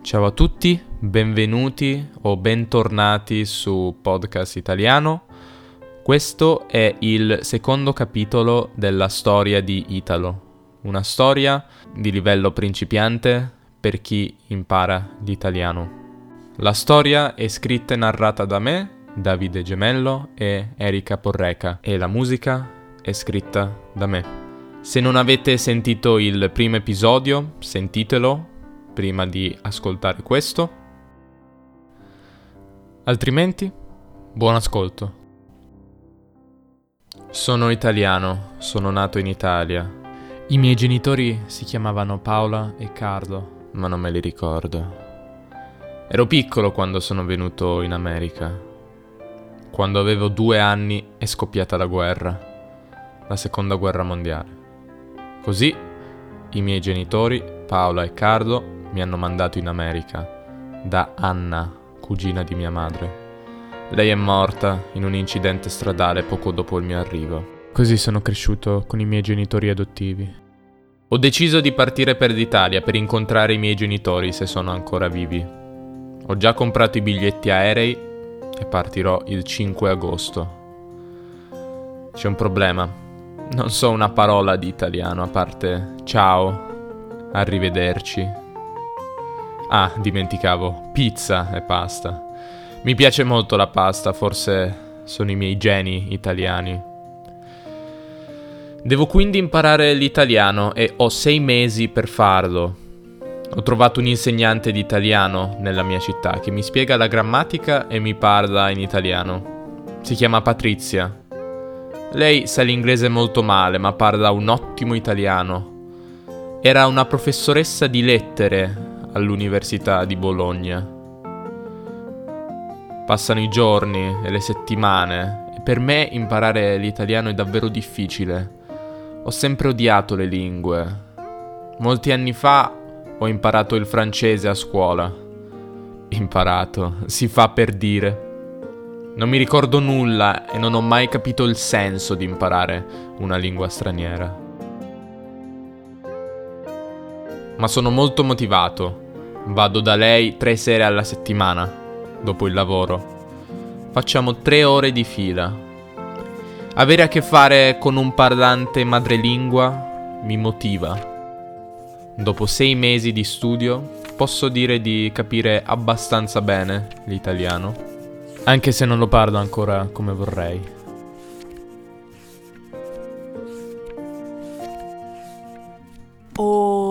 Ciao a tutti, benvenuti o bentornati su Podcast Italiano. Questo è il secondo capitolo della storia di Italo, una storia di livello principiante per chi impara l'italiano. La storia è scritta e narrata da me, Davide Gemello e Erika Porreca e la musica è scritta da me. Se non avete sentito il primo episodio, sentitelo prima di ascoltare questo. Altrimenti, buon ascolto. Sono italiano, sono nato in Italia. I miei genitori si chiamavano Paola e Carlo, ma non me li ricordo. Ero piccolo quando sono venuto in America. Quando avevo due anni è scoppiata la guerra, la seconda guerra mondiale. Così i miei genitori, Paola e Carlo, mi hanno mandato in America da Anna, cugina di mia madre. Lei è morta in un incidente stradale poco dopo il mio arrivo. Così sono cresciuto con i miei genitori adottivi. Ho deciso di partire per l'Italia per incontrare i miei genitori se sono ancora vivi. Ho già comprato i biglietti aerei e partirò il 5 agosto. C'è un problema. Non so una parola di italiano a parte ciao, arrivederci Ah, dimenticavo, pizza e pasta. Mi piace molto la pasta, forse sono i miei geni italiani. Devo quindi imparare l'italiano e ho sei mesi per farlo. Ho trovato un insegnante di italiano nella mia città che mi spiega la grammatica e mi parla in italiano. Si chiama Patrizia. Lei sa l'inglese molto male, ma parla un ottimo italiano. Era una professoressa di lettere all'Università di Bologna. Passano i giorni e le settimane e per me imparare l'italiano è davvero difficile. Ho sempre odiato le lingue. Molti anni fa ho imparato il francese a scuola. Imparato, si fa per dire. Non mi ricordo nulla e non ho mai capito il senso di imparare una lingua straniera ma sono molto motivato. Vado da lei tre sere alla settimana, dopo il lavoro. Facciamo tre ore di fila. Avere a che fare con un parlante madrelingua mi motiva. Dopo sei mesi di studio posso dire di capire abbastanza bene l'italiano, anche se non lo parlo ancora come vorrei.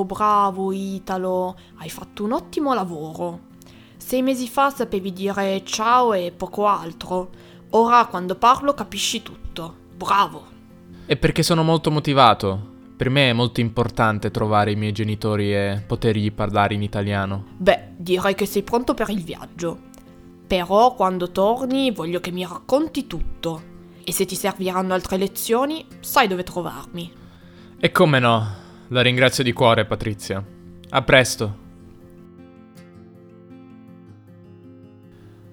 Bravo Italo, hai fatto un ottimo lavoro. Sei mesi fa sapevi dire ciao e poco altro. Ora quando parlo capisci tutto. Bravo. E perché sono molto motivato. Per me è molto importante trovare i miei genitori e potergli parlare in italiano. Beh, direi che sei pronto per il viaggio. Però quando torni voglio che mi racconti tutto. E se ti serviranno altre lezioni, sai dove trovarmi. E come no, la ringrazio di cuore, Patrizia. A presto.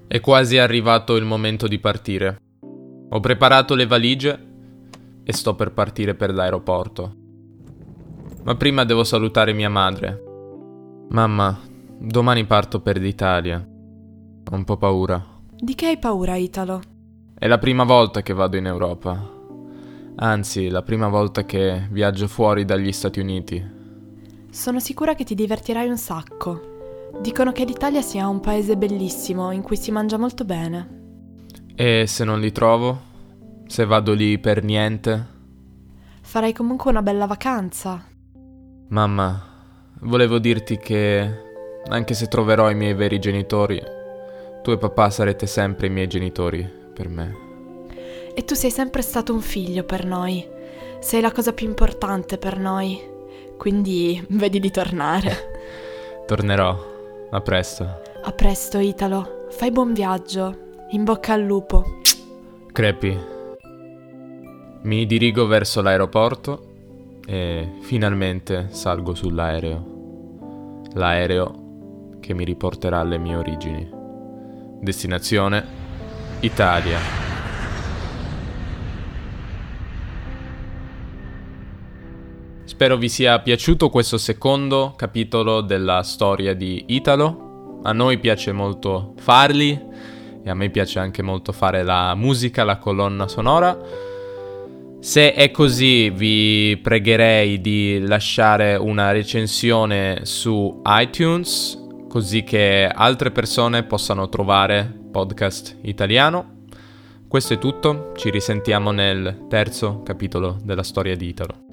È quasi arrivato il momento di partire. Ho preparato le valigie e sto per partire per l'aeroporto. Ma prima devo salutare mia madre. Mamma, domani parto per l'Italia. Ho un po' paura. Di che hai paura, Italo? È la prima volta che vado in Europa. Anzi, la prima volta che viaggio fuori dagli Stati Uniti. Sono sicura che ti divertirai un sacco. Dicono che l'Italia sia un paese bellissimo in cui si mangia molto bene. E se non li trovo? Se vado lì per niente? Farai comunque una bella vacanza. Mamma, volevo dirti che anche se troverò i miei veri genitori, tu e papà sarete sempre i miei genitori per me. E tu sei sempre stato un figlio per noi. Sei la cosa più importante per noi. Quindi vedi di tornare. Tornerò. A presto. A presto, Italo. Fai buon viaggio. In bocca al lupo. Crepi. Mi dirigo verso l'aeroporto e finalmente salgo sull'aereo. L'aereo che mi riporterà alle mie origini. Destinazione Italia. Spero vi sia piaciuto questo secondo capitolo della storia di Italo. A noi piace molto farli e a me piace anche molto fare la musica, la colonna sonora. Se è così vi pregherei di lasciare una recensione su iTunes così che altre persone possano trovare podcast italiano. Questo è tutto, ci risentiamo nel terzo capitolo della storia di Italo.